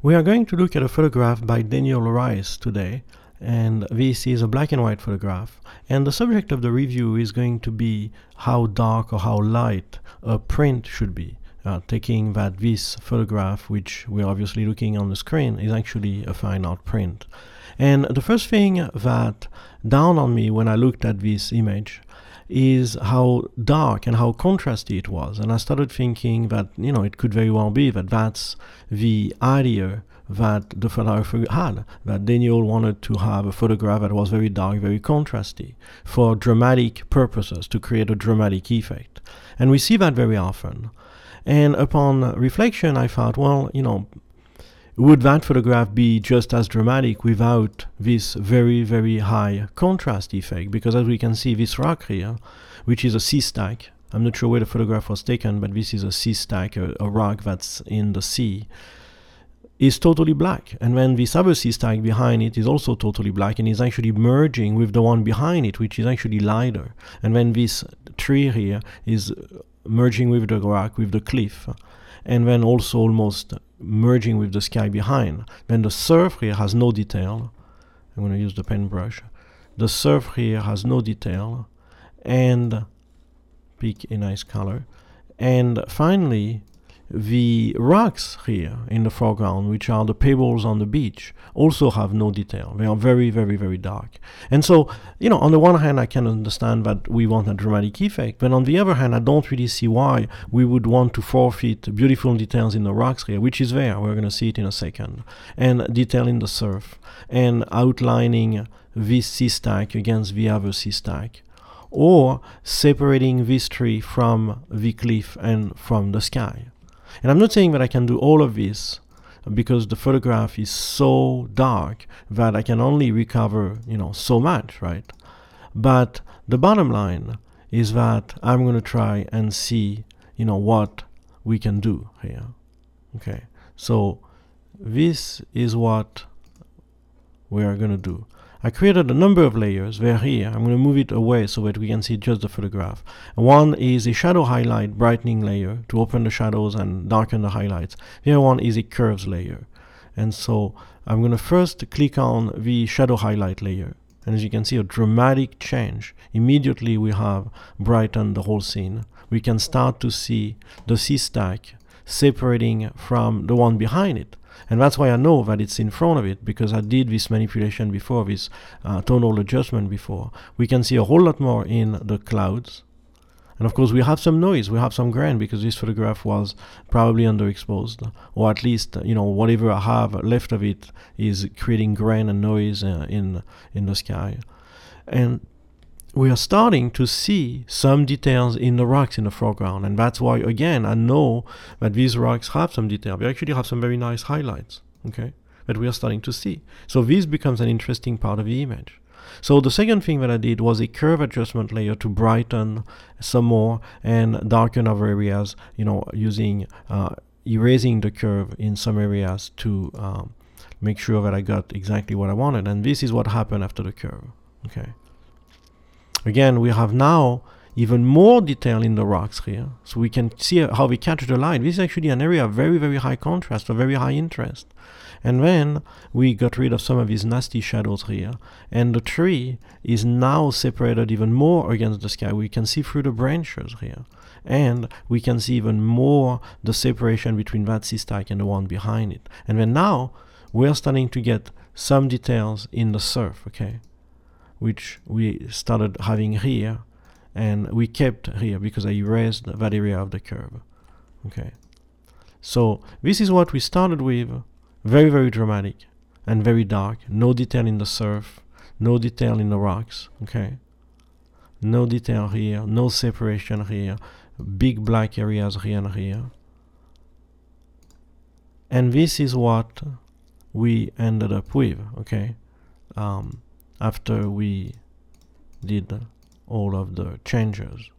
We are going to look at a photograph by Daniel Rice today, and this is a black and white photograph. And the subject of the review is going to be how dark or how light a print should be. Uh, taking that this photograph, which we're obviously looking on the screen, is actually a fine art print. And the first thing that dawned on me when I looked at this image is how dark and how contrasty it was. And I started thinking that, you know, it could very well be that that's the idea that the photographer had, that Daniel wanted to have a photograph that was very dark, very contrasty, for dramatic purposes, to create a dramatic effect. And we see that very often. And upon reflection, I thought, well, you know, would that photograph be just as dramatic without this very, very high contrast effect? Because as we can see, this rock here, which is a sea stack, I'm not sure where the photograph was taken, but this is a sea stack, a, a rock that's in the sea, is totally black. And then this other sea stack behind it is also totally black and is actually merging with the one behind it, which is actually lighter. And then this tree here is merging with the rock, with the cliff, and then also almost merging with the sky behind. Then the surf here has no detail. I'm going to use the paintbrush. The surf here has no detail and pick a nice color. And finally, the rocks here in the foreground, which are the pebbles on the beach, also have no detail. They are very, very, very dark. And so, you know, on the one hand, I can understand that we want a dramatic effect, but on the other hand, I don't really see why we would want to forfeit beautiful details in the rocks here, which is there. We're going to see it in a second. And detail in the surf, and outlining this sea stack against the other sea stack or separating this tree from the cliff and from the sky. And I'm not saying that I can do all of this because the photograph is so dark that I can only recover, you know, so much, right? But the bottom line is that I'm going to try and see, you know, what we can do here. Okay. So this is what we are going to do. I created a number of layers. They're here. I'm going to move it away so that we can see just the photograph. One is a shadow highlight brightening layer to open the shadows and darken the highlights. The other one is a curves layer. And so I'm going to first click on the shadow highlight layer. And as you can see, a dramatic change. Immediately we have brightened the whole scene. We can start to see the sea stack separating from the one behind it. And that's why I know that it's in front of it because I did this manipulation before, this uh, tonal adjustment before. We can see a whole lot more in the clouds. And of course, we have some noise, we have some grain because this photograph was probably underexposed, or at least, you know, whatever I have left of it is creating grain and noise uh, in in the sky. And we are starting to see some details in the rocks in the foreground. And that's why, again, I know that these rocks have some detail. They actually have some very nice highlights, okay, that we are starting to see. So this becomes an interesting part of the image. So the second thing that I did was a curve adjustment layer to brighten some more and darken other areas, you know, using uh, erasing the curve in some areas to um, make sure that I got exactly what I wanted. And this is what happened after the curve, okay. Again, we have now even more detail in the rocks here. So we can see how we catch the light. This is actually an area of very, very high contrast, of very high interest. And then we got rid of some of these nasty shadows here. And the tree is now separated even more against the sky. We can see through the branches here. And we can see even more the separation between that sea stack and the one behind it. And then now we're starting to get some details in the surf, okay? Which we started having here and we kept here because I erased that area of the curve. Okay. So this is what we started with. Very, very dramatic and very dark. No detail in the surf. No detail in the rocks. Okay. No detail here. No separation here. Big black areas here and here. And this is what we ended up with. Okay. Um, after we did all of the changes.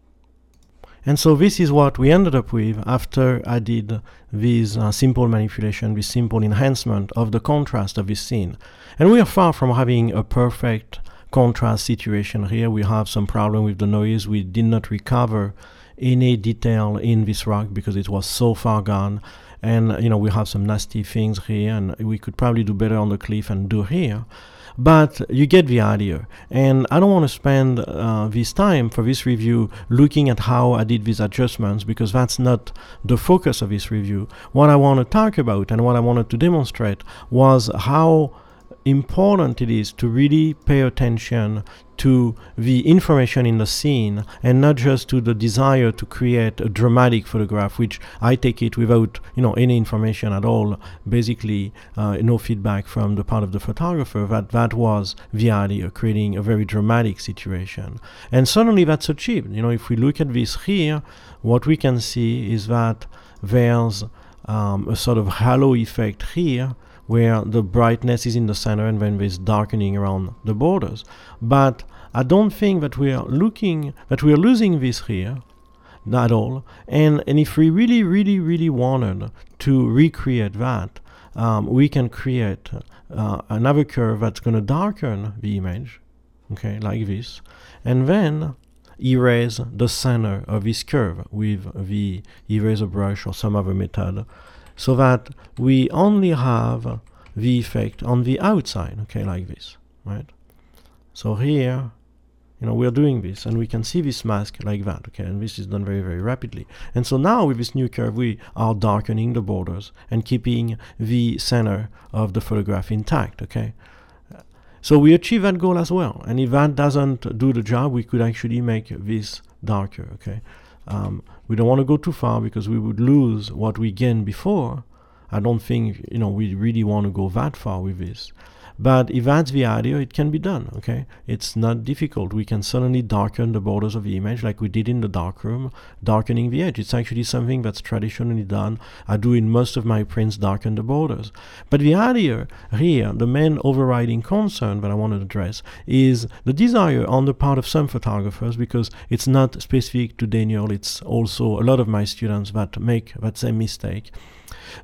And so this is what we ended up with after I did this uh, simple manipulation, this simple enhancement of the contrast of this scene. And we are far from having a perfect contrast situation here. We have some problem with the noise. We did not recover any detail in this rock because it was so far gone. And you know we have some nasty things here, and we could probably do better on the cliff and do here. But you get the idea. And I don't want to spend uh, this time for this review looking at how I did these adjustments because that's not the focus of this review. What I want to talk about and what I wanted to demonstrate was how important it is to really pay attention to the information in the scene and not just to the desire to create a dramatic photograph, which I take it without you know any information at all, basically uh, no feedback from the part of the photographer. That that was the idea, creating a very dramatic situation, and suddenly that's achieved. You know, if we look at this here, what we can see is that there's um, a sort of halo effect here where the brightness is in the center and then there's darkening around the borders. But I don't think that we are looking that we are losing this here at all. And and if we really, really, really wanted to recreate that, um, we can create uh, another curve that's going to darken the image, okay, like this, and then erase the center of this curve with the eraser brush or some other method so that we only have the effect on the outside, okay, like this, right? So here, you know, we're doing this and we can see this mask like that, okay, and this is done very, very rapidly. And so now with this new curve, we are darkening the borders and keeping the center of the photograph intact, okay? So we achieve that goal as well. And if that doesn't do the job, we could actually make this darker, okay? Um, we don't want to go too far because we would lose what we gained before. I don't think you know we really want to go that far with this. But if that's the idea, it can be done, okay? It's not difficult. We can suddenly darken the borders of the image like we did in the darkroom, darkening the edge. It's actually something that's traditionally done. I do in most of my prints darken the borders. But the idea here, the main overriding concern that I want to address is the desire on the part of some photographers, because it's not specific to Daniel, it's also a lot of my students that make that same mistake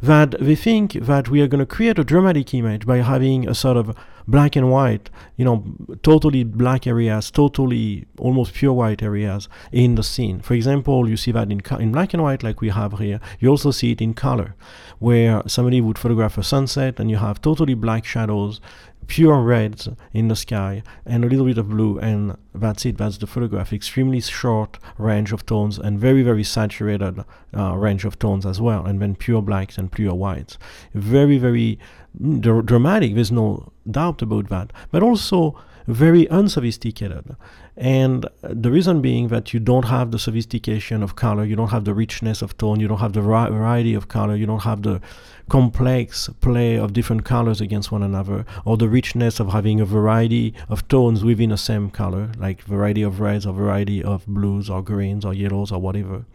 that they think that we are going to create a dramatic image by having a sort of black and white, you know, totally black areas, totally almost pure white areas in the scene. For example, you see that in, in black and white, like we have here. You also see it in color, where somebody would photograph a sunset and you have totally black shadows pure reds in the sky and a little bit of blue and that's it. That's the photograph. Extremely short range of tones and very very saturated uh, range of tones as well and then pure blacks and pure whites. Very very mm, dramatic there's no doubt about that. But also very unsophisticated. And the reason being that you don't have the sophistication of color, you don't have the richness of tone, you don't have the variety of color, you don't have the complex play of different colors against one another, or the richness of having a variety of tones within a same color, like variety of reds or variety of blues or greens or yellows or whatever.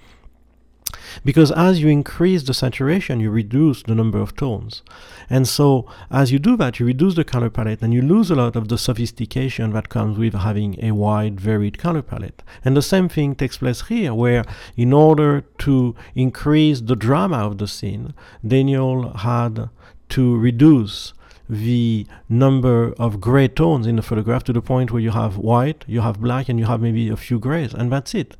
Because as you increase the saturation, you reduce the number of tones. And so as you do that, you reduce the color palette and you lose a lot of the sophistication that comes with having a wide, varied color palette. And the same thing takes place here, where in order to increase the drama of the scene, Daniel had to reduce the number of gray tones in the photograph to the point where you have white, you have black, and you have maybe a few grays, and that's it.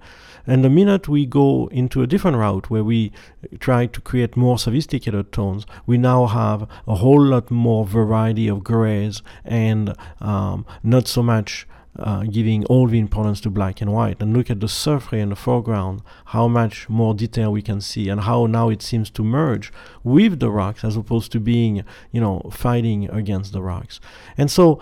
And the minute we go into a different route where we try to create more sophisticated tones, we now have a whole lot more variety of grays and um, not so much uh, giving all the importance to black and white. And look at the surface in the foreground how much more detail we can see and how now it seems to merge with the rocks as opposed to being you know fighting against the rocks. And so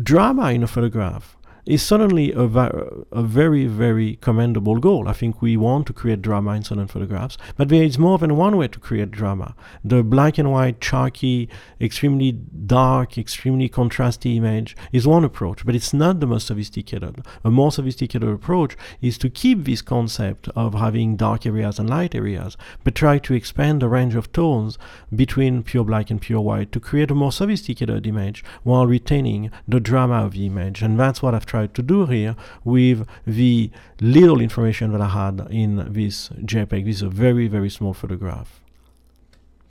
drama in a photograph is certainly a, a very, very commendable goal. I think we want to create drama in certain photographs, but there is more than one way to create drama. The black and white, chalky, extremely dark, extremely contrasty image is one approach, but it's not the most sophisticated. A more sophisticated approach is to keep this concept of having dark areas and light areas, but try to expand the range of tones between pure black and pure white to create a more sophisticated image while retaining the drama of the image. And that's what I've tried tried to do here with the little information that I had in this JPEG. This is a very, very small photograph.